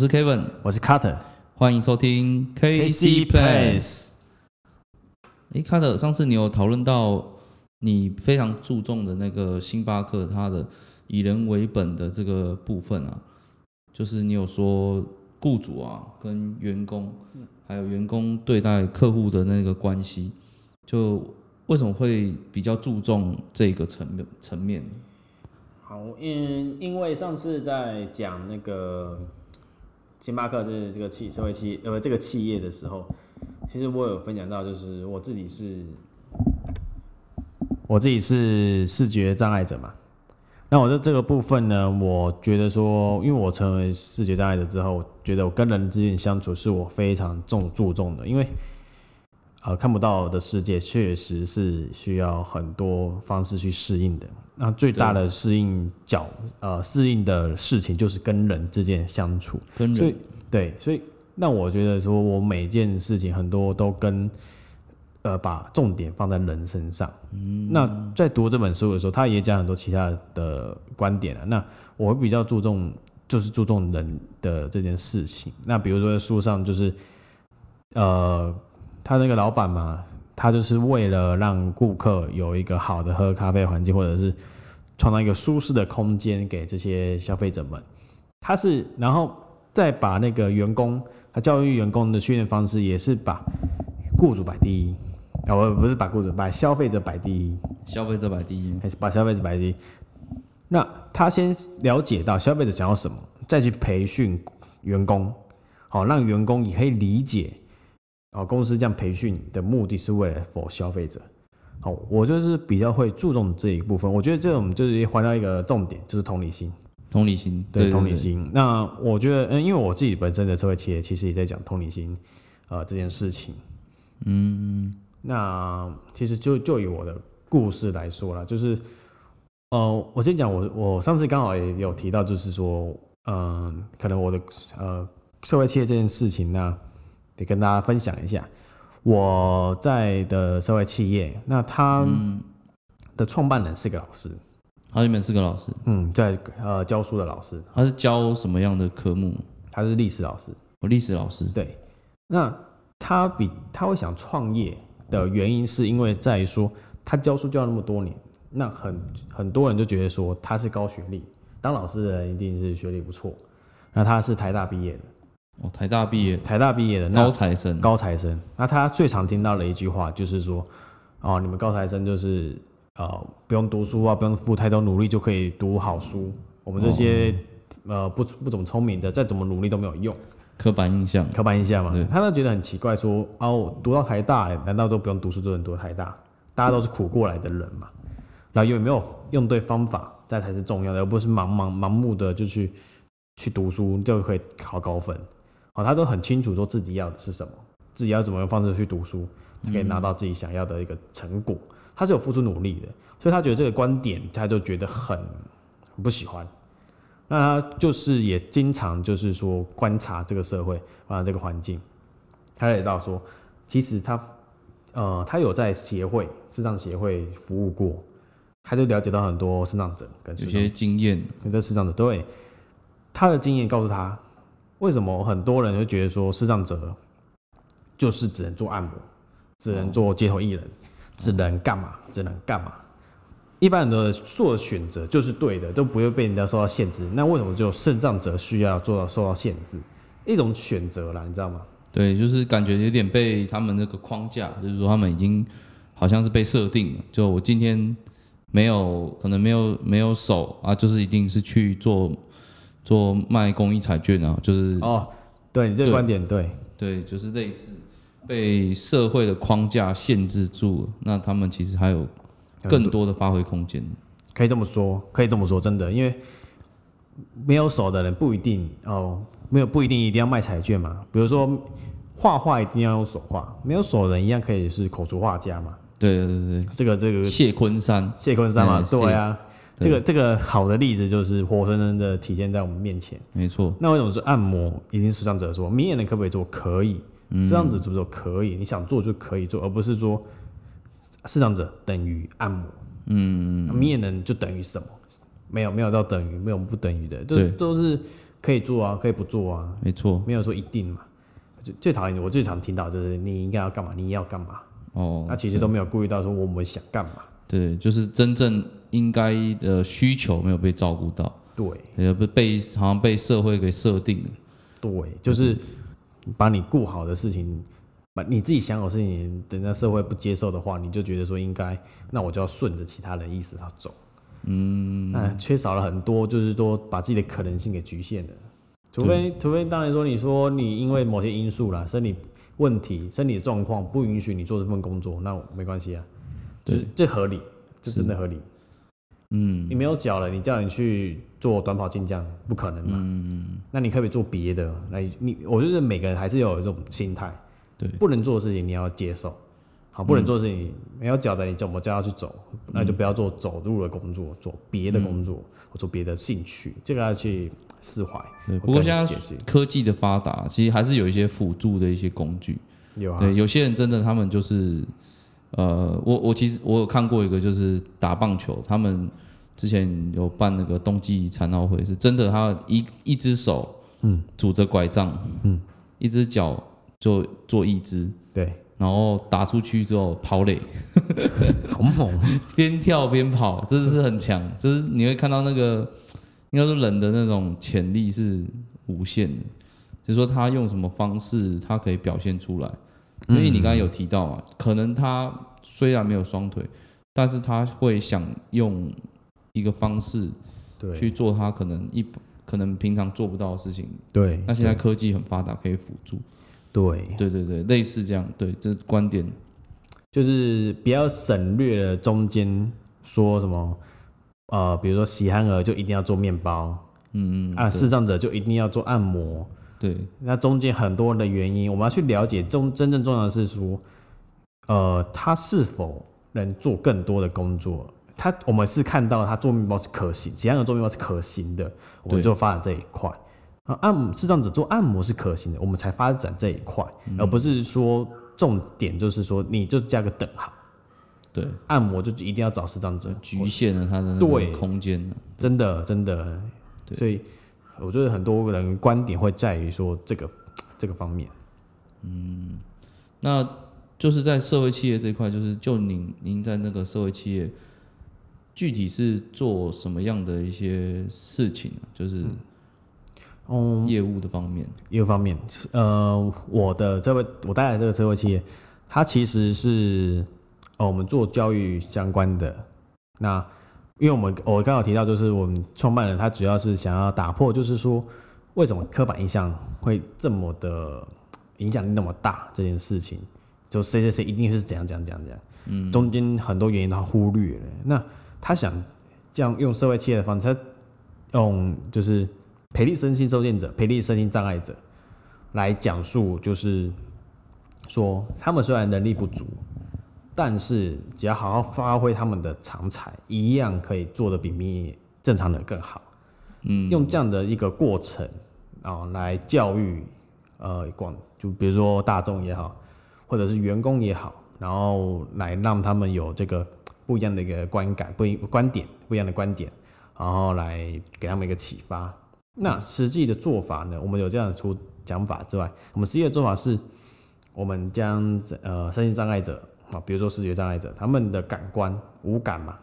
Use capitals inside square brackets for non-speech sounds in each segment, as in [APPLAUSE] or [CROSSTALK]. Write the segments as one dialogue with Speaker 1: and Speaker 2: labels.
Speaker 1: 我是 Kevin，
Speaker 2: 我是 Carter。
Speaker 1: 欢迎收听 KC Place。哎，Carter，上次你有讨论到你非常注重的那个星巴克它的以人为本的这个部分啊，就是你有说雇主啊跟员工，还有员工对待客户的那个关系，就为什么会比较注重这个层面层面？
Speaker 2: 好，因因为上次在讲那个星巴克这这个企社会企呃这个企业的时候，其实我有分享到，就是我自己是，我自己是视觉障碍者嘛。那我在这个部分呢，我觉得说，因为我成为视觉障碍者之后，我觉得我跟人之间相处是我非常重注重的，因为。呃，看不到的世界确实是需要很多方式去适应的。那最大的适应角，呃，适应的事情就是跟人之间相处。
Speaker 1: 跟
Speaker 2: 人对，所以那我觉得说，我每件事情很多都跟呃，把重点放在人身上。嗯。那在读这本书的时候，他也讲很多其他的观点啊。那我比较注重，就是注重人的这件事情。那比如说在书上就是，呃。他那个老板嘛，他就是为了让顾客有一个好的喝咖啡环境，或者是创造一个舒适的空间给这些消费者们。他是然后再把那个员工，他教育员工的训练方式也是把雇主摆第一，啊不不是把雇主，把消费者摆第一，
Speaker 1: 消费者摆第一，
Speaker 2: 还是把消费者摆第一？那他先了解到消费者想要什么，再去培训员工，好让员工也可以理解。哦，公司这样培训的目的是为了 for 消费者。好，我就是比较会注重这一部分。我觉得这种就是回到一个重点，就是同理心。
Speaker 1: 同理心，
Speaker 2: 对同理心。那我觉得，嗯，因为我自己本身的社会企业其实也在讲同理心，呃，这件事情。嗯，那其实就就以我的故事来说啦，就是，呃，我先讲我我上次刚好也有提到，就是说，嗯，可能我的呃社会企业这件事情呢。得跟大家分享一下我在的社会企业，那他的创办人是个老师，
Speaker 1: 他原本是个老师，
Speaker 2: 嗯，在呃教书的老师，
Speaker 1: 他是教什么样的科目？
Speaker 2: 他是历史老师，
Speaker 1: 我历史老师，
Speaker 2: 对。那他比他会想创业的原因，是因为在于说他教书教了那么多年，那很很多人就觉得说他是高学历，当老师的人一定是学历不错，那他是台大毕业的。
Speaker 1: 哦，台大毕业，
Speaker 2: 台大毕业的
Speaker 1: 高材生，
Speaker 2: 高材生。那他最常听到的一句话就是说，哦，你们高材生就是呃不用读书啊，不用付太多努力就可以读好书。我们这些呃不不怎么聪明的，再怎么努力都没有用。
Speaker 1: 刻板印象，
Speaker 2: 刻板印象嘛。他都觉得很奇怪，说哦，读到台大，难道都不用读书就能读台大？大家都是苦过来的人嘛。然后有没有用对方法，这才是重要的，而不是盲盲盲目的就去去读书就可以考高分。哦，他都很清楚说自己要的是什么，自己要怎么样方式去读书，可以拿到自己想要的一个成果。他是有付出努力的，所以他觉得这个观点，他就觉得很很不喜欢。那他就是也经常就是说观察这个社会，观察这个环境。他也到说，其实他呃，他有在协会视障协会服务过，他就了解到很多视障者跟
Speaker 1: 有些经验，
Speaker 2: 有的视障者对他的经验告诉他。为什么很多人就觉得说视障者就是只能做按摩，只能做街头艺人，只能干嘛？只能干嘛？一般人的做的选择就是对的，都不会被人家受到限制。那为什么只有视障者需要做到受到限制？一种选择啦，你知道吗？
Speaker 1: 对，就是感觉有点被他们那个框架，就是说他们已经好像是被设定了。就我今天没有可能没有没有手啊，就是一定是去做。做卖公益彩券啊，就是
Speaker 2: 哦，对你这个观点对
Speaker 1: 对，就是类似被社会的框架限制住了，那他们其实还有更多的发挥空间。
Speaker 2: 可以这么说，可以这么说，真的，因为没有手的人不一定哦，没有不一定一定要卖彩券嘛。比如说画画一定要用手画，没有手的人一样可以是口述画家嘛。
Speaker 1: 对对对对，
Speaker 2: 这个这个
Speaker 1: 谢昆山，
Speaker 2: 谢昆山嘛，对啊。这个这个好的例子就是活生生的体现在我们面前。
Speaker 1: 没错。
Speaker 2: 那为什么说按摩？一定是障者说，明眼人可不可以做？可以。这样子做不做？可以。你想做就可以做，而不是说视障者等于按摩。嗯。明眼人就等于什么？没有没有到等于，没有不等于的，都都是可以做啊，可以不做啊，
Speaker 1: 没错。
Speaker 2: 没有说一定嘛。最最讨厌我最常听到就是你应该要干嘛，你要干嘛，
Speaker 1: 哦，
Speaker 2: 那其实都没有顾虑到说我们想干嘛。
Speaker 1: 对，就是真正应该的需求没有被照顾到，
Speaker 2: 对
Speaker 1: 也被被好像被社会给设定了。
Speaker 2: 对，就是把你顾好的事情，把你自己想好的事情，等到社会不接受的话，你就觉得说应该，那我就要顺着其他人意思要走。嗯，那缺少了很多，就是说把自己的可能性给局限了。除非除非当然说你说你因为某些因素啦，生理问题、身体状况不允许你做这份工作，那没关系啊，就是这合理，这真的合理。
Speaker 1: 嗯，
Speaker 2: 你没有脚了，你叫你去做短跑进将，不可能嘛。
Speaker 1: 嗯，
Speaker 2: 那你可不可以做别的？来，你我觉得每个人还是有一种心态，
Speaker 1: 对，
Speaker 2: 不能做的事情你要接受。好，不能做的事情没有脚的，你怎么叫他去走？那就不要做走路的工作，做别的工作，或做别的兴趣，这个要去释怀。
Speaker 1: 不过现在科技的发达，其实还是有一些辅助的一些工具。
Speaker 2: 有啊，
Speaker 1: 对，有些人真的他们就是，呃，我我其实我有看过一个，就是打棒球，他们之前有办那个冬季残奥会，是真的，他一一只手，
Speaker 2: 嗯，
Speaker 1: 拄着拐杖，
Speaker 2: 嗯，
Speaker 1: 一只脚就做一只，
Speaker 2: 对，
Speaker 1: 然后打出去之后跑垒，[LAUGHS]
Speaker 2: 好猛，[LAUGHS]
Speaker 1: 边跳边跑，真的是很强，就是你会看到那个，应该说人的那种潜力是无限的，就是说他用什么方式，他可以表现出来。因为你刚才有提到嘛，可能他虽然没有双腿，但是他会想用一个方式
Speaker 2: 对，
Speaker 1: 去做他可能一可能平常做不到的事情。
Speaker 2: 对，
Speaker 1: 那现在科技很发达，可以辅助。
Speaker 2: 对，
Speaker 1: 对对对，类似这样，对，这是观点。
Speaker 2: 就是不要省略了中间说什么，呃，比如说喜憨儿就一定要做面包
Speaker 1: 嗯嗯
Speaker 2: 啊，视障者就一定要做按摩，
Speaker 1: 对。
Speaker 2: 那中间很多的原因，我们要去了解中真正重要的是说，呃，他是否能做更多的工作。他我们是看到他做面包是可行，其他的做面包是可行的，我们就发展这一块。啊，按摩视障者做按摩是可行的，我们才发展这一块，而不是说重点就是说你就加个等号，
Speaker 1: 对，
Speaker 2: 按摩就一定要找视障者，
Speaker 1: 局限了他的
Speaker 2: 对。
Speaker 1: 空间呢。
Speaker 2: 真的真的，所以我觉得很多人观点会在于说这个 [TSK] 这个方面。
Speaker 1: 嗯那就是在社会企业这一块，就是就您您在那个社会企业，具体是做什么样的一些事情啊？就是
Speaker 2: 嗯，
Speaker 1: 业务的方面。
Speaker 2: 业务方面，呃，我的这位我带来这个社会企业，它其实是哦我们做教育相关的。那因为我们我刚好提到，就是我们创办人他主要是想要打破，就是说为什么刻板印象会这么的影响力那么大这件事情，就谁谁谁一定是怎样怎样怎样怎样，嗯，中间很多原因他忽略了。那他想这样用社会企业的方式，他用就是培力身心受限者、培力身心障碍者来讲述，就是说他们虽然能力不足，但是只要好好发挥他们的长才，一样可以做的比你正常人更好。嗯，用这样的一个过程啊、来教育呃广，就比如说大众也好，或者是员工也好，然后来让他们有这个不一样的一个观感、不一观点、不一样的观点，然后来给他们一个启发。那实际的做法呢？我们有这样的出讲法之外，我们实际的做法是，我们将呃身心障碍者啊，比如说视觉障碍者，他们的感官五感嘛，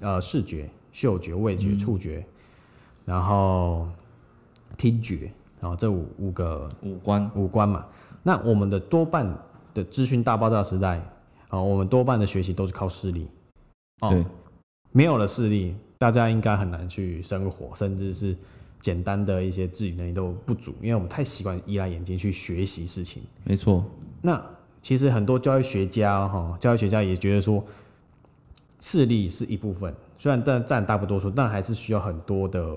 Speaker 2: 呃视觉、嗅觉、味觉、触觉，然后听觉，然后这五五个
Speaker 1: 五官，
Speaker 2: 五官嘛。那我们的多半的资讯大爆炸时代，啊，我们多半的学习都是靠视力。哦
Speaker 1: 对，
Speaker 2: 没有了视力，大家应该很难去生活，甚至是简单的一些自理能力都不足，因为我们太习惯依赖眼睛去学习事情。
Speaker 1: 没错，
Speaker 2: 那其实很多教育学家哈，教育学家也觉得说，视力是一部分，虽然但占大不多数，但还是需要很多的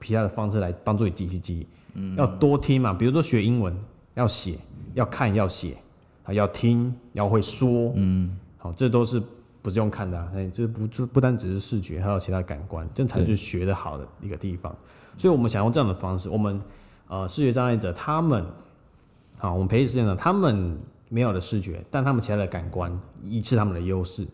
Speaker 2: 其他的方式来帮助你记忆记忆。嗯，要多听嘛，比如说学英文，要写，要看，要写，啊，要听，要会说。嗯，好，这都是不是用看的、啊，哎，这不不不单只是视觉，还有其他感官，这才是学的好的一个地方。所以我们想用这样的方式，我们呃视觉障碍者他们，好，我们培育视觉者他们没有的视觉，但他们其他的感官一是他们的优势，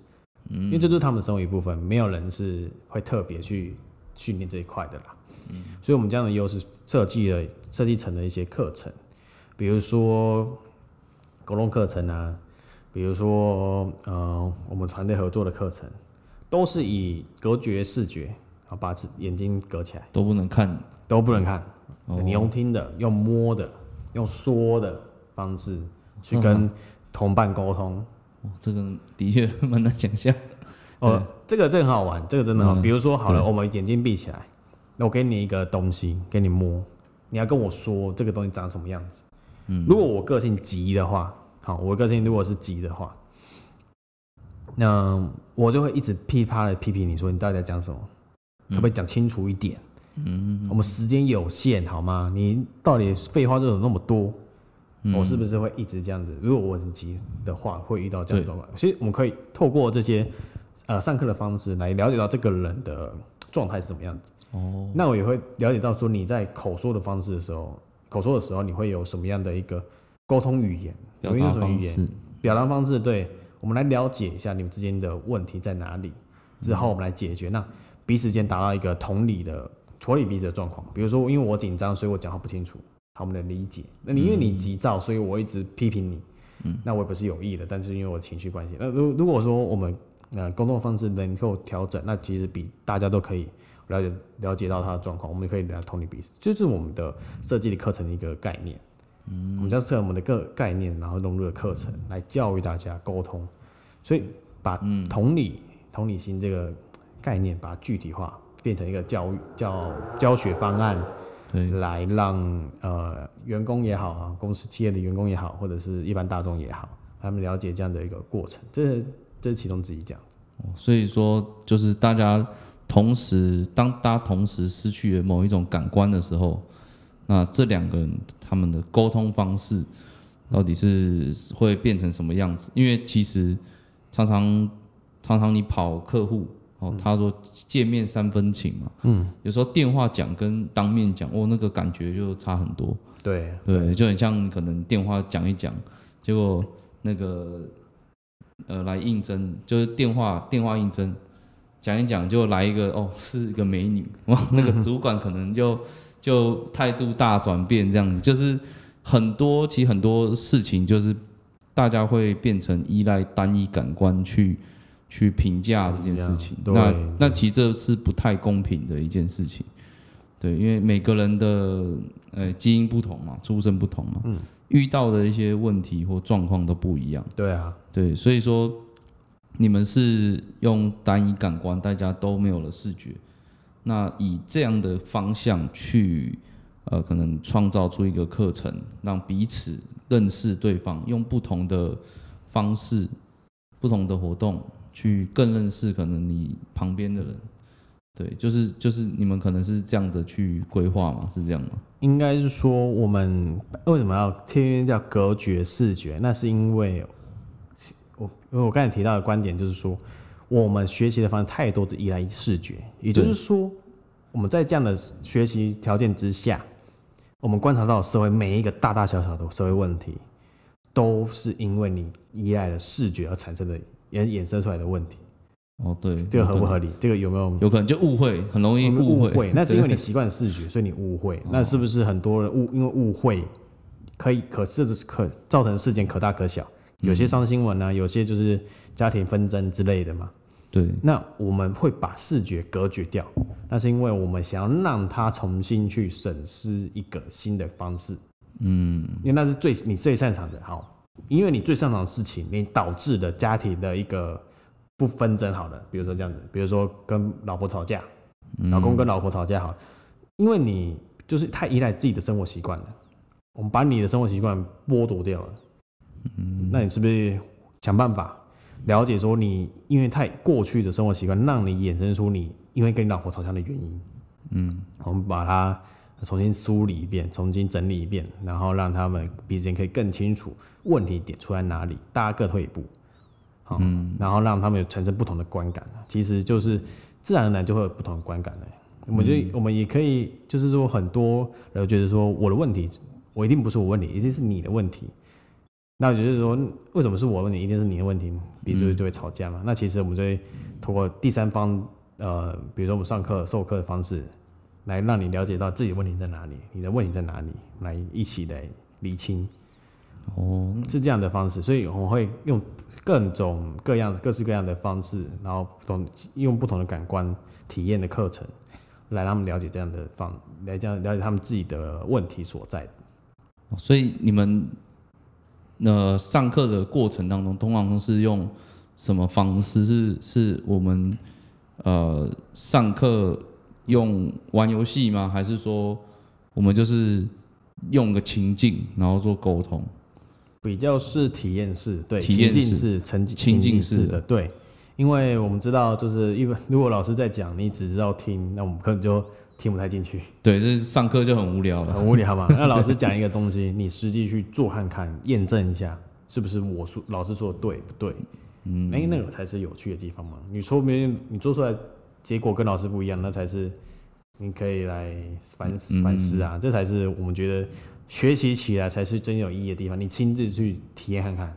Speaker 2: 嗯，因为这就是他们的生活一部分，没有人是会特别去训练这一块的啦。嗯所以我们这样的优势设计了设计成了一些课程，比如说沟通课程啊，比如说呃我们团队合作的课程，都是以隔绝视觉，然后把眼睛隔起来，
Speaker 1: 都不能看，
Speaker 2: 都不能看，
Speaker 1: 哦。
Speaker 2: 你用听的，用摸的，用说的方式去跟同伴沟通。
Speaker 1: 哦这个的确蛮难想象。
Speaker 2: 哦，这个这个很好玩，这个真的好。
Speaker 1: 嗯
Speaker 2: 比如说好了，我们眼睛闭起来，那我给你一个东西，给你摸，你要跟我说这个东西长什么样子。
Speaker 1: 嗯
Speaker 2: 如果我个性急的话，好，我个性如果是急的话，那我就会一直噼啪的批评你说你到底在讲什么，可不可以讲清楚一点？
Speaker 1: 嗯，
Speaker 2: 我们时间有限，好吗？你到底废话这种那么多？
Speaker 1: 嗯
Speaker 2: 我是不是会一直这样子？如果我很急的话，会遇到这样的状况。其实我们可以透过这些呃上课的方式来了解到这个人的状态是什么样子。
Speaker 1: 哦，
Speaker 2: 那我也会了解到说你在口说的方式的时候，口说的时候你会有什么样的一个沟通语言，
Speaker 1: 表达方式，
Speaker 2: 表达方式，对我们来了解一下你们之间的问题在哪里，之后我们来解决，那彼此间达到一个同理的处理彼此的状况。比如说，因为我紧张，所以我讲话不清楚，好，我们能理解。那你因为你急躁，所以我一直批评你，
Speaker 1: 嗯
Speaker 2: 那我也不是有意的，但是因为我情绪关系。那如如果说我们呃沟通方式能够调整，那其实比大家都可以了解了解到他的状况，我们也可以来同理彼此，这就是我们的设计的课程的一个概念。嗯，我们将设我们的个概念，然后融入了课程来教育大家沟通，所以把
Speaker 1: 嗯
Speaker 2: 同理、同理心这个概念，把它具体化，变成一个教育教教学方案，
Speaker 1: 对，
Speaker 2: 来让呃员工也好啊，公司企业的员工也好，或者是一般大众也好，他们了解这样的一个过程，这是这是其中之一。这样，
Speaker 1: 所以说就是大家同时，当大家同时失去了某一种感官的时候，那这两个人他们的沟通方式到底是会变成什么样子？因为其实常常常常你跑客户哦，他说见面三分情嘛，
Speaker 2: 嗯，
Speaker 1: 有时候电话讲跟当面讲，哦，那个感觉就差很多。
Speaker 2: 对。
Speaker 1: 对，就很像可能电话讲一讲，结果那个呃来应征，就是电话电话应征，讲一讲就来一个哦是一个美女，哇，[LAUGHS] 那个主管可能就就态度大转变这样子，就是很多其实很多事情就是大家会变成依赖单一感官去去评价这件事情，那那其实这是不太公平的一件事情。对，因为每个人的呃基因不同嘛，出身不同嘛，
Speaker 2: 嗯
Speaker 1: 遇到的一些问题或状况都不一样。
Speaker 2: 对啊，
Speaker 1: 对，所以说你们是用单一感官，大家都没有了视觉，那以这样的方向去呃，可能创造出一个课程，让彼此认识对方，用不同的方式、不同的活动去更认识可能你旁边的人。对，就是就是你们可能是这样的去规划嘛，是这样吗？
Speaker 2: 应该是说我们为什么要天天叫隔绝视觉？那是因为我因为我刚才提到的观点就是说，我们学习的方式太多的依赖视觉，也就是说，我们在这样的学习条件之下，我们观察到社会每一个大大小小的社会问题，都是因为你依赖了视觉而产生的衍衍生出来的问题。
Speaker 1: 哦，对，
Speaker 2: 这个合不合理？这个有没有？
Speaker 1: 有可能就误会，很容易误会。[LAUGHS]
Speaker 2: 那是因为你
Speaker 1: 对
Speaker 2: 习惯视觉，所以你误会。那是不是很多人误因为误会，可以可是可造成事件可大可小？有些上新闻啊，有些就是家庭纷争之类的嘛。
Speaker 1: 对，
Speaker 2: 那我们会把视觉隔绝掉，那是因为我们想要让他重新去审视一个新的方式，
Speaker 1: 嗯，
Speaker 2: 因为那是最你最擅长的。好，因为你最擅长的事情，你导致的家庭的一个不纷争。好了，比如说这样子，比如说跟老婆吵架，
Speaker 1: 嗯
Speaker 2: 老公跟老婆吵架好了，因为你就是太依赖自己的生活习惯了，我们把你的生活习惯剥夺掉了，
Speaker 1: 嗯
Speaker 2: 那你是不是想办法了解说你因为太过去的生活习惯，让你衍生出你因为跟你老婆吵架的原因？
Speaker 1: 嗯，
Speaker 2: 我们把它重新梳理一遍，重新整理一遍，然后让他们彼此间可以更清楚问题点出在哪里，大家各退一步，好，然后让他们有产生不同的观感，其实就是自然而然就会有不同的观感的。我们就、我们也可以，就是说很多人觉得说我的问题，我一定不是我问题，一定是你的问题。那我觉得说，为什么是我问题，一定是你的问题，彼此就就会吵架嘛。那其实我们就会通过第三方，呃，比如说我们上课授课的方式，来让你了解到自己的问题在哪里，你的问题在哪里，来一起来理清，
Speaker 1: 哦，
Speaker 2: 是这样的方式。所以我会用各种各样、各式各样的方式，然后不同用不同的感官体验的课程，来让他们了解这样的方，来这样了解他们自己的问题所在。
Speaker 1: 所以你们呃上课的过程当中，通常都是用什么方式？是是我们呃上课用玩游戏吗？还是说我们就是用个情境，然后做沟通？
Speaker 2: 比较是体验式，对，
Speaker 1: 体验式
Speaker 2: 情境式、沉
Speaker 1: 情
Speaker 2: 情境
Speaker 1: 境式的
Speaker 2: 对。因为我们知道，就是一般如果老师在讲，你只知道听，那我们可能就听不太进去，
Speaker 1: 对，这上课就很无聊了。
Speaker 2: 很无聊嘛。[LAUGHS] 那老师讲一个东西，你实际去做看看，验证一下是不是我说老师说的对不对？
Speaker 1: 嗯，
Speaker 2: 哎、那个才是有趣的地方嘛。你说没，你做出来结果跟老师不一样，那才是你可以来反反思啊，这才是我们觉得学习起来才是真有意义的地方。你亲自去体验看看，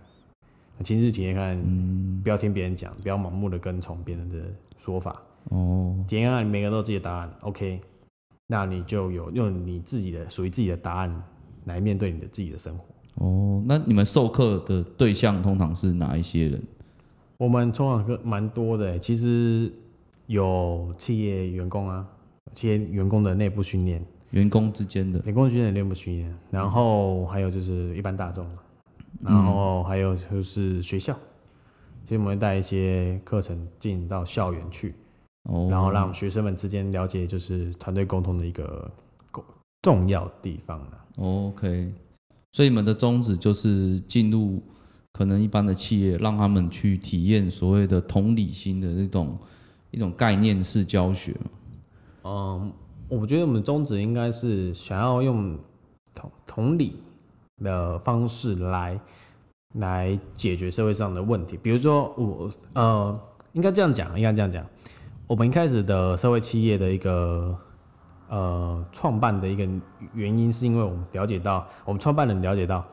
Speaker 2: 亲自体验看，
Speaker 1: 嗯，
Speaker 2: 不要听别人讲，不要盲目的跟从别人的说法，
Speaker 1: 哦，
Speaker 2: 体验看看，每个人都有自己的答案，OK，那你就有用你自己的属于自己的答案来面对你的自己的生活。
Speaker 1: 哦，那你们授课的对象通常是哪一些人？
Speaker 2: 我们通常课蛮多的欸，其实有企业员工啊，企业员工的内部训练，
Speaker 1: 员工之间的？
Speaker 2: 员工之间的、内部训练，然后还有就是一般大众，然后还有就是学校，其实我们会带一些课程进到校园去，
Speaker 1: 哦，
Speaker 2: 然后让学生们之间了解就是团队沟通的一个重重要地方啊。
Speaker 1: OK，所以你们的宗旨就是进入可能一般的企业，让他们去体验所谓的同理心的那种一种概念式教学。
Speaker 2: 嗯，我觉得我们宗旨应该是想要用同同理的方式来来解决社会上的问题。比如说我呃，应该这样讲，应该这样讲。我们一开始的社会企业的一个呃创办的一个原因，是因为我们了解到，我们创办人了解到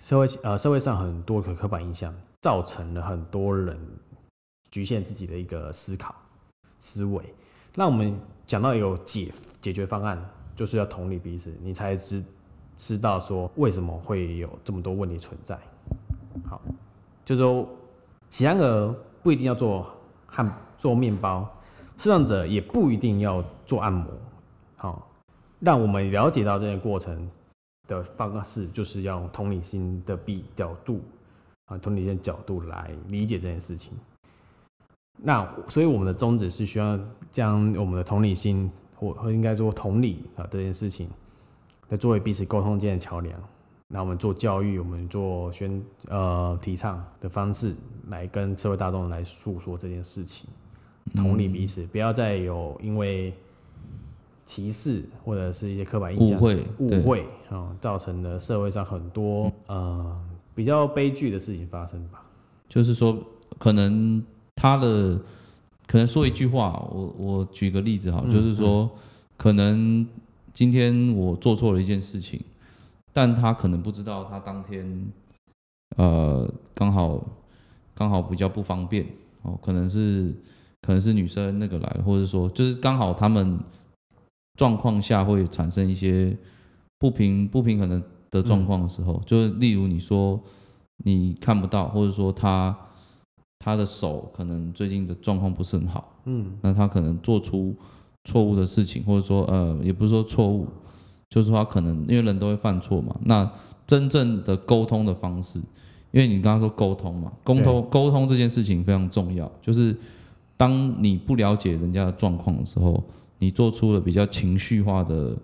Speaker 2: 社会呃社会上很多的刻板印象，造成了很多人局限自己的一个思考思维。那我们讲到有解解决方案，就是要同理彼此，你才知知道说为什么会有这么多问题存在。好，就说喜羊鹅不一定要做汉做面包，视障者也不一定要做按摩。好，让我们了解到这个过程的方式，就是要同理心的比角度啊，同理心角度来理解这件事情。那所以我们的宗旨是需要将我们的同理心，或或应该说同理啊这件事情，来作为彼此沟通间的桥梁。那我们做教育，我们做宣呃提倡的方式，来跟社会大众来诉说这件事情，同理彼此，不要再有因为歧视或者是一些刻板印象、
Speaker 1: 误会，
Speaker 2: 误会啊、造成了社会上很多呃比较悲剧的事情发生吧。
Speaker 1: 就是说，可能他的可能说一句话，我我举个例子哈，
Speaker 2: 嗯
Speaker 1: 就是说，可能今天我做错了一件事情，但他可能不知道他当天呃刚好刚好比较不方便哦，可能是可能是女生那个来，或者说就是刚好他们状况下会产生一些不平不平衡的的状况的时候，就是例如你说你看不到，或者说他他的手可能最近的状况不是很好，
Speaker 2: 嗯。
Speaker 1: 那他可能做出错误的事情，或者说呃，也不是说错误，就是说他可能因为人都会犯错嘛。那真正的沟通的方式，因为你刚刚说沟通嘛，沟通沟通这件事情非常重要，就是当你不了解人家的状况的时候，你做出了比较情绪化的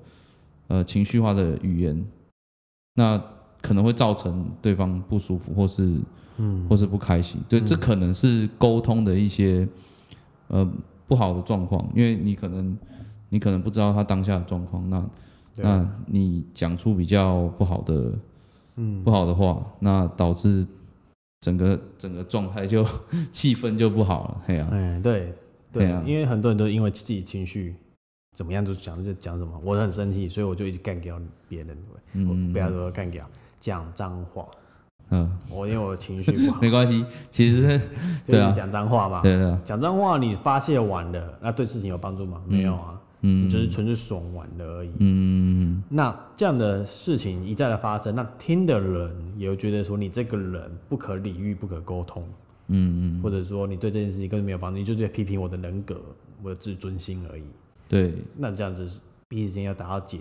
Speaker 1: 呃情绪化的语言，那可能会造成对方不舒服，或是
Speaker 2: 嗯。
Speaker 1: 或是不开心。对，这可能是沟通的一些呃不好的状况，因为你可能你可能不知道他当下的状况，那那你讲出比较不好的
Speaker 2: 嗯。
Speaker 1: 不好的话，那导致整个整个状态就 [LAUGHS] 气氛就不好了。嘿呀、
Speaker 2: 哎，对对
Speaker 1: 对啊
Speaker 2: 因为很多人都因为自己情绪怎么样就讲就讲什么，我很生气，所以我就一直干掉别人，
Speaker 1: 嗯。
Speaker 2: 我不要说干掉，讲脏话。
Speaker 1: 嗯，
Speaker 2: 我因为我情绪不好，[LAUGHS]
Speaker 1: 没关系，其实 [LAUGHS] 对啊
Speaker 2: 是讲脏话嘛。
Speaker 1: 对对，
Speaker 2: 讲脏话你发泄完了，那对事情有帮助吗？没有啊。嗯，只是纯粹爽完了而已，嗯。那这样的事情一再的发生，那听的人也会觉得说你这个人不可理喻、不可沟通，嗯嗯，或者说你对这件事情根本没有帮助，你就在批评我的人格、我的自尊心而已。
Speaker 1: 对，
Speaker 2: 那这样子彼此间要达到解，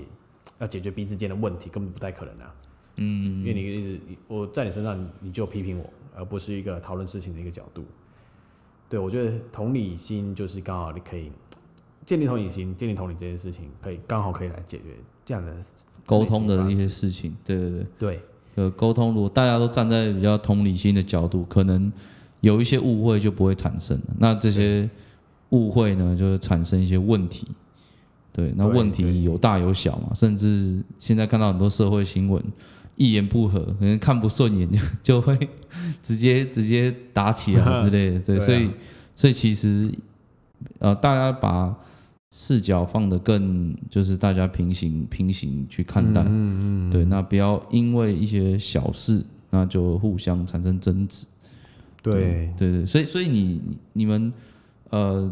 Speaker 2: 要解决彼此间的问题，根本不太可能啊。嗯，因为你一直我在你身上，你就批评我，而不是一个讨论事情的一个角度。对，我觉得同理心就是刚好你可以建立同理心，建立同理这件事情，可以刚好可以来解决这样的
Speaker 1: 沟通的一些事情。对对对
Speaker 2: 对，
Speaker 1: 呃，沟通如果大家都站在比较同理心的角度，可能有一些误会就不会产生了。那这些误会呢，就会产生一些问题。对，那问题有大有小嘛，甚至现在看到很多社会新闻。一言不合，可能看不顺眼就 [LAUGHS] 就会 [LAUGHS] 直接直接打起来 [LAUGHS] 之类的，对，所以所以其实呃，大家把视角放得更就是大家平行平行去看待，嗯嗯，对，那不要因为一些小事那就互相产生争执，
Speaker 2: 对。
Speaker 1: 对对，所以所以你你们呃，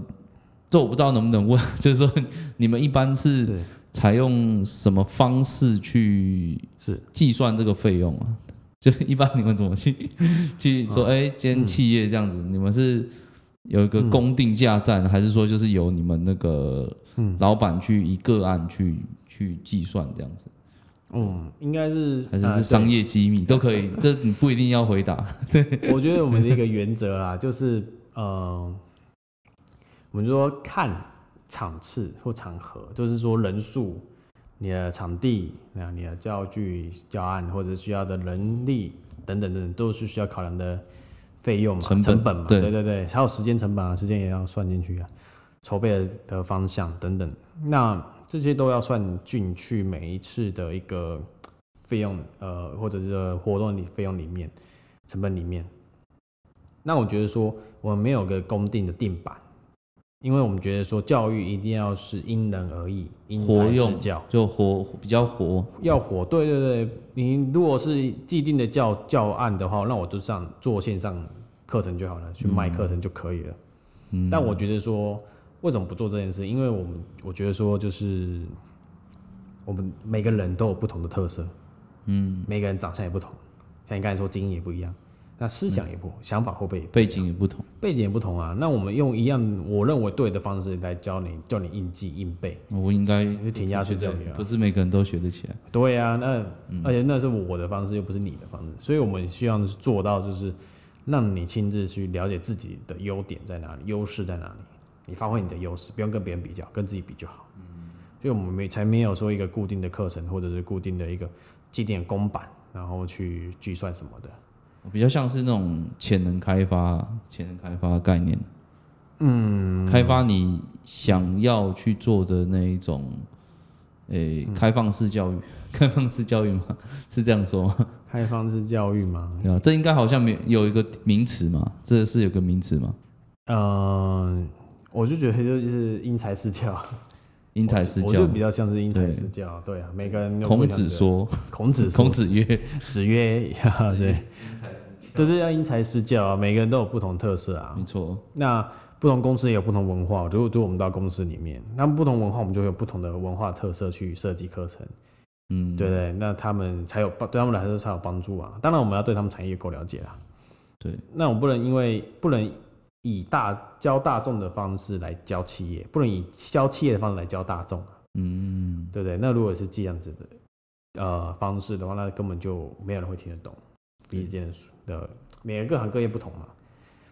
Speaker 1: 这我不知道能不能问，就是说你们一般是。采用什么方式去
Speaker 2: 是
Speaker 1: 计算这个费用啊？[LAUGHS] 就一般你们怎么去 [LAUGHS] 去说？哎，今天企业这样子，你们是有一个公定价站，还是说就是由你们那个老板去一个案去去计算这样子？
Speaker 2: 嗯，应该是
Speaker 1: 还是是商业机密都可以，这你不一定要回答。[LAUGHS]
Speaker 2: 我觉得我们的一个原则啦，就是呃，我们说看。场次或场合，就是说人数、你的场地、那你的教具、教案或者需要的人力等等等，都是需要考量的费用嘛？成本嘛？对对对，还有时间成本啊，时间也要算进去啊，筹备的方向等等，那这些都要算进去每一次的一个费用，呃，或者是活动里费用里面成本里面。那我觉得说，我们没有个公定的定板。因为我们觉得说教育一定要是因人而异，因材施教，
Speaker 1: 就活比较活，
Speaker 2: 要活。对对对，你如果是既定的教教案的话，那我就上做线上课程就好了，去卖课程就可以了。嗯。但我觉得说，为什么不做这件事？因为我们我觉得说，就是我们每个人都有不同的特色，嗯，每个人长相也不同，像你刚才说基因也不一样。那思想也不，想法会不会
Speaker 1: 背景也不同？
Speaker 2: 背景也不同啊。那我们用一样我认为对的方式来教你，叫你硬记硬背。
Speaker 1: 我应该
Speaker 2: 就填鸭式教育啊，
Speaker 1: 不是每个人都学得起来。
Speaker 2: 对呀，那而且那是我的方式，又不是你的方式，所以我们希望做到就是让你亲自去了解自己的优点在哪里，优势在哪里，你发挥你的优势，不用跟别人比较，跟自己比就好。嗯，所以我们没才没有说一个固定的课程，或者是固定的一个既定公版，然后去计算什么的。
Speaker 1: 比较像是那种潜能开发、潜能开发概念，嗯，开发你想要去做的那一种，诶，开放式教育，开放式教育吗？是这样说吗？
Speaker 2: 开放式教育吗？
Speaker 1: 啊，这应该好像没有一个名词嘛？这是有个名词吗？
Speaker 2: 嗯，我就觉得就是因材施教。
Speaker 1: 因材施教，我
Speaker 2: 就比较像是因材施教，对啊，每个人。
Speaker 1: 孔子说，
Speaker 2: 孔子，
Speaker 1: 孔子曰，
Speaker 2: 子曰，[LAUGHS] 对，就是要因材施教啊，每个人都有不同特色啊，
Speaker 1: 没错。
Speaker 2: 那不同公司也有不同文化，就就我们到公司里面，那不同文化，我们就有不同的文化特色去设计课程，嗯，对对？那他们才有帮，对他们来说才有帮助啊。当然，我们要对他们产业够了解啊。
Speaker 1: 对，
Speaker 2: 那我不能因为不能。以大教大众的方式来教企业，不能以教企业的方式来教大众嗯，对不对？那如果是这样子的呃方式的话，那根本就没有人会听得懂。毕竟的每个各行各业不同嘛，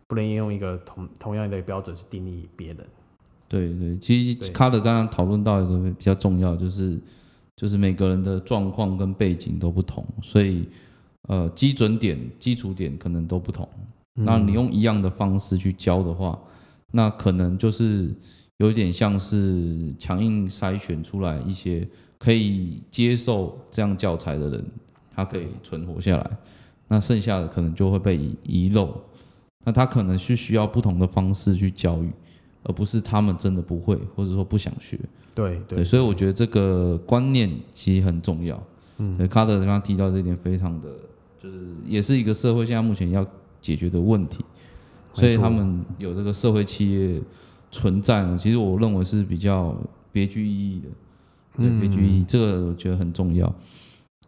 Speaker 2: 不能用一个同同样的标准去定义别人。
Speaker 1: 对对，其实卡德刚刚讨论到一个比较重要，就是就是每个人的状况跟背景都不同，所以呃基准点、基础点可能都不同。那你用一样的方式去教的话，那可能就是有点像是强硬筛选出来一些可以接受这样教材的人，他可以存活下来。那剩下的可能就会被遗漏。那他可能是需要不同的方式去教育，而不是他们真的不会，或者说不想学。
Speaker 2: 对
Speaker 1: 对，所以我觉得这个观念其实很重要。嗯，对，卡德刚刚提到这点，非常的就是也是一个社会现在目前要。解决的问题，所以他们有这个社会企业存在呢。其实我认为是比较别具意义的，对，别具意义，这个我觉得很重要。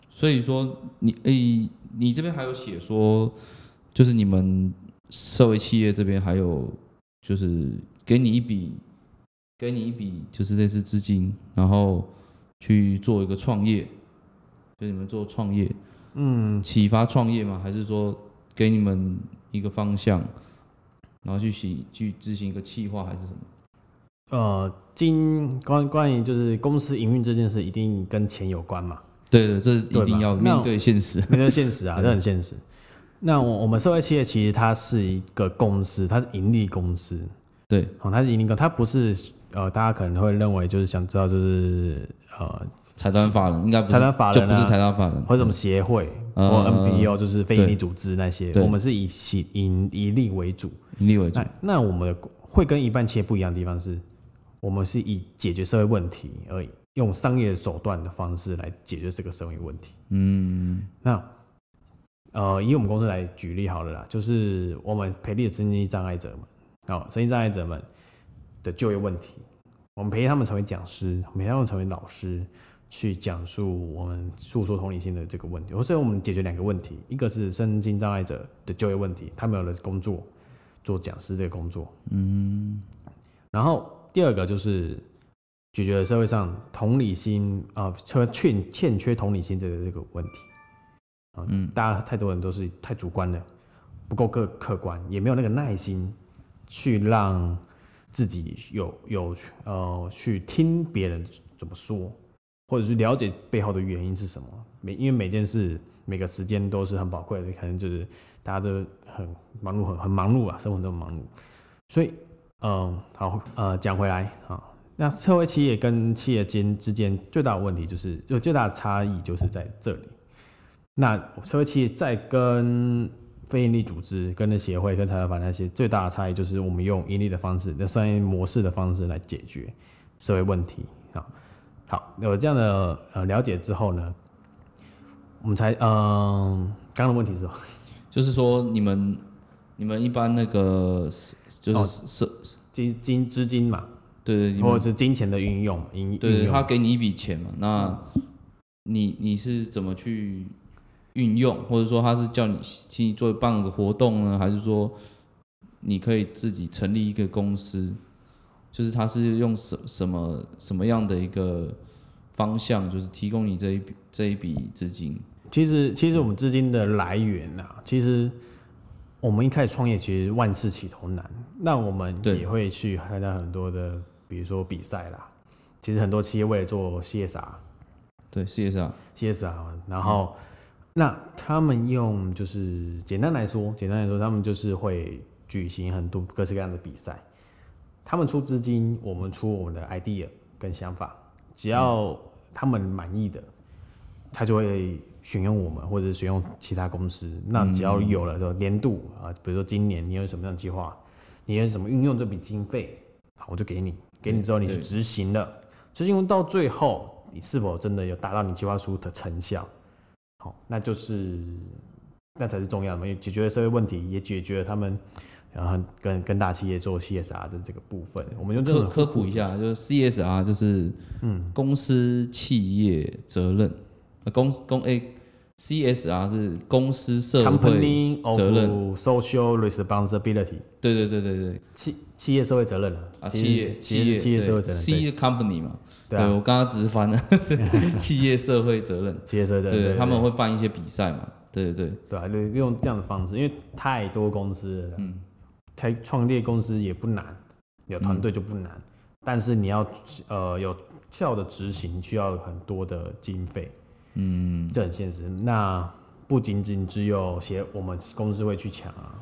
Speaker 1: 所以说你诶、你这边还有写说，就是你们社会企业这边还有就是给你一笔，给你一笔就是类似资金，然后去做一个创业，就你们做创业，
Speaker 2: 嗯，
Speaker 1: 启发创业吗？还是说给你们一个方向，然后去去去执行一个企划，还是什么？
Speaker 2: 呃，经关关于就是公司营运这件事，一定跟钱有关嘛，
Speaker 1: 对对，这是一定要面对现实。
Speaker 2: 面对现实啊，[LAUGHS] 这很现实。那我我们社会企业其实它是一个公司，它是盈利公司，
Speaker 1: 对，
Speaker 2: 哦，它是盈利公司，它不是呃，大家可能会认为就是想知道就是呃，
Speaker 1: 财团法人应该不是
Speaker 2: 财团法人啊
Speaker 1: 就不是财团法人，
Speaker 2: 或者什么协会或
Speaker 1: 嗯
Speaker 2: NPO，就是非营利组织那些，我们是以以以以利为主。
Speaker 1: 盈利为主
Speaker 2: 那。那我们的会跟一般企业不一样的地方是，我们是以解决社会问题而已，用商业手段的方式来解决这个社会问题。
Speaker 1: 嗯，
Speaker 2: 那呃，以我们公司来举例好了啦，就是我们培力的身心障碍者们，哦，身心障碍者们的就业问题，我们培育他们成为讲师，培育他们成为老师，去讲述我们诉说同理心的这个问题，或者我们解决两个问题，一个是身心障碍者的就业问题，他们有了工作，做讲师这个工作，嗯，然后第二个就是解决了社会上同理心啊，缺欠欠缺同理心的这个问题。啊，
Speaker 1: 嗯。
Speaker 2: 大家太多人都是太主观了，不够客客观，也没有那个耐心去让自己有有呃去听别人怎么说，或者是了解背后的原因是什么。每因为每件事每个时间都是很宝贵的，可能就是大家都很忙碌，很很忙碌啊，生活都很忙碌，所以嗯，好呃讲回来啊。那社会企业跟企业间之间最大的问题就是，就最大的差异就是在这里。那社会企业在跟非营利组织、跟那协会、跟财团法那些最大的差异，就是我们用盈利的方式、那商业模式的方式来解决社会问题。好，有这样的呃了解之后呢，我们才嗯，刚刚的问题是什么？[LAUGHS]
Speaker 1: 就是说你们你们一般那个是就
Speaker 2: 是
Speaker 1: 是是，
Speaker 2: 金金资金嘛，
Speaker 1: 对对，你
Speaker 2: 或者是金钱的运用，运
Speaker 1: 对对，他给你一笔钱嘛，那你你是怎么去运用，或者说他是叫你请你做办个活动呢，还是说你可以自己成立一个公司？就是他是用什什么什么样的一个方向，就是提供你这一笔这一笔资金？
Speaker 2: 其实，其实我们资金的来源呐、其实我们一开始创业，其实万事起头难。那我们也会去参加很多的，比如说比赛啦。其实很多企业为了做 CSR、
Speaker 1: 对
Speaker 2: ，CSR，CSR，然后、那他们用就是简单来说，简单来说，他们就是会举行很多各式各样的比赛。他们出资金，我们出我们的 idea 跟想法，只要他们满意的，他就会选用我们，或者是选用其他公司。那只要有了的年度啊，比如说今年你有什么样的计划，你有怎么运用这笔经费，好，我就给你，给你之后你去执行了，执行到最后，你是否真的有达到你计划书的成效？好，那就是那才是重要的嘛，因为解决了社会问题，也解决了他们然后跟跟大企业做 CSR 的这个部分。我们用这种
Speaker 1: 科科普一下，就是 CSR 就是
Speaker 2: 嗯。
Speaker 1: 公司企业责任，呃公公 A CSR 是公司社会责任
Speaker 2: ，of social responsibility，
Speaker 1: 对对对对对。
Speaker 2: 企企业社会责任了
Speaker 1: 啊，企业
Speaker 2: 企业企业社会责任
Speaker 1: ，，C
Speaker 2: 对。
Speaker 1: Company 嘛，
Speaker 2: 对啊，
Speaker 1: 我刚刚只是翻了。[LAUGHS] 企业社会责任，
Speaker 2: 企业社会责任，
Speaker 1: 对，
Speaker 2: 对
Speaker 1: 他们会办一些比赛嘛，对对对，
Speaker 2: 对啊，就用这样的方式，因为太多公司了，
Speaker 1: 嗯，
Speaker 2: 开创业公司也不难，有团队就不难，但是你要呃有效的执行，需要很多的经费，
Speaker 1: 嗯，
Speaker 2: 这很现实。那不仅仅只有协我们公司会去抢啊，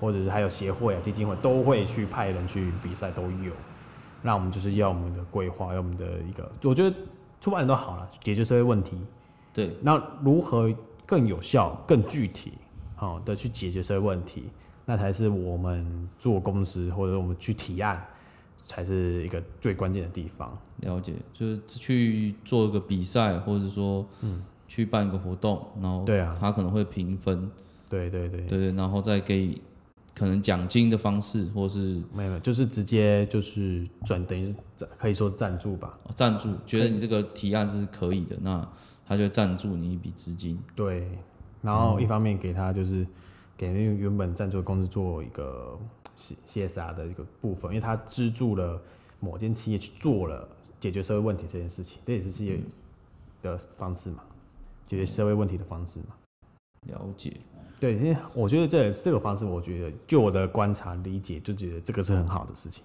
Speaker 2: 或者是还有协会啊、基金会都会去派人去比赛，都有。那我们就是要我们的规划，要我们的一个，我觉得出发点都好了，解决社会问题。
Speaker 1: 对，
Speaker 2: 那如何更有效、更具体，好、的去解决社会问题，那才是我们做公司或者我们去提案，才是一个最关键的地方。
Speaker 1: 了解，就是去做一个比赛，或者说，嗯，去办一个活动，然后
Speaker 2: 对啊
Speaker 1: 他可能会评分，
Speaker 2: 对对对，
Speaker 1: 对对，然后再给可能奖金的方式，或是
Speaker 2: 没有，没有就是直接就是转，等于是可以说是赞助吧。
Speaker 1: 哦赞助，觉得你这个提案是可以的，那他就赞助你一笔资金。
Speaker 2: 对，然后一方面给他就是给那个原本赞助的公司做一个 C CSR 的一个部分，因为他资助了某间企业去做了解决社会问题这件事情，这也是企业的方式嘛，解决社会问题的方式嘛。
Speaker 1: 了解，
Speaker 2: 对，因为我觉得这这个方式，我觉得就我的观察理解，就觉得这个是很好的事情。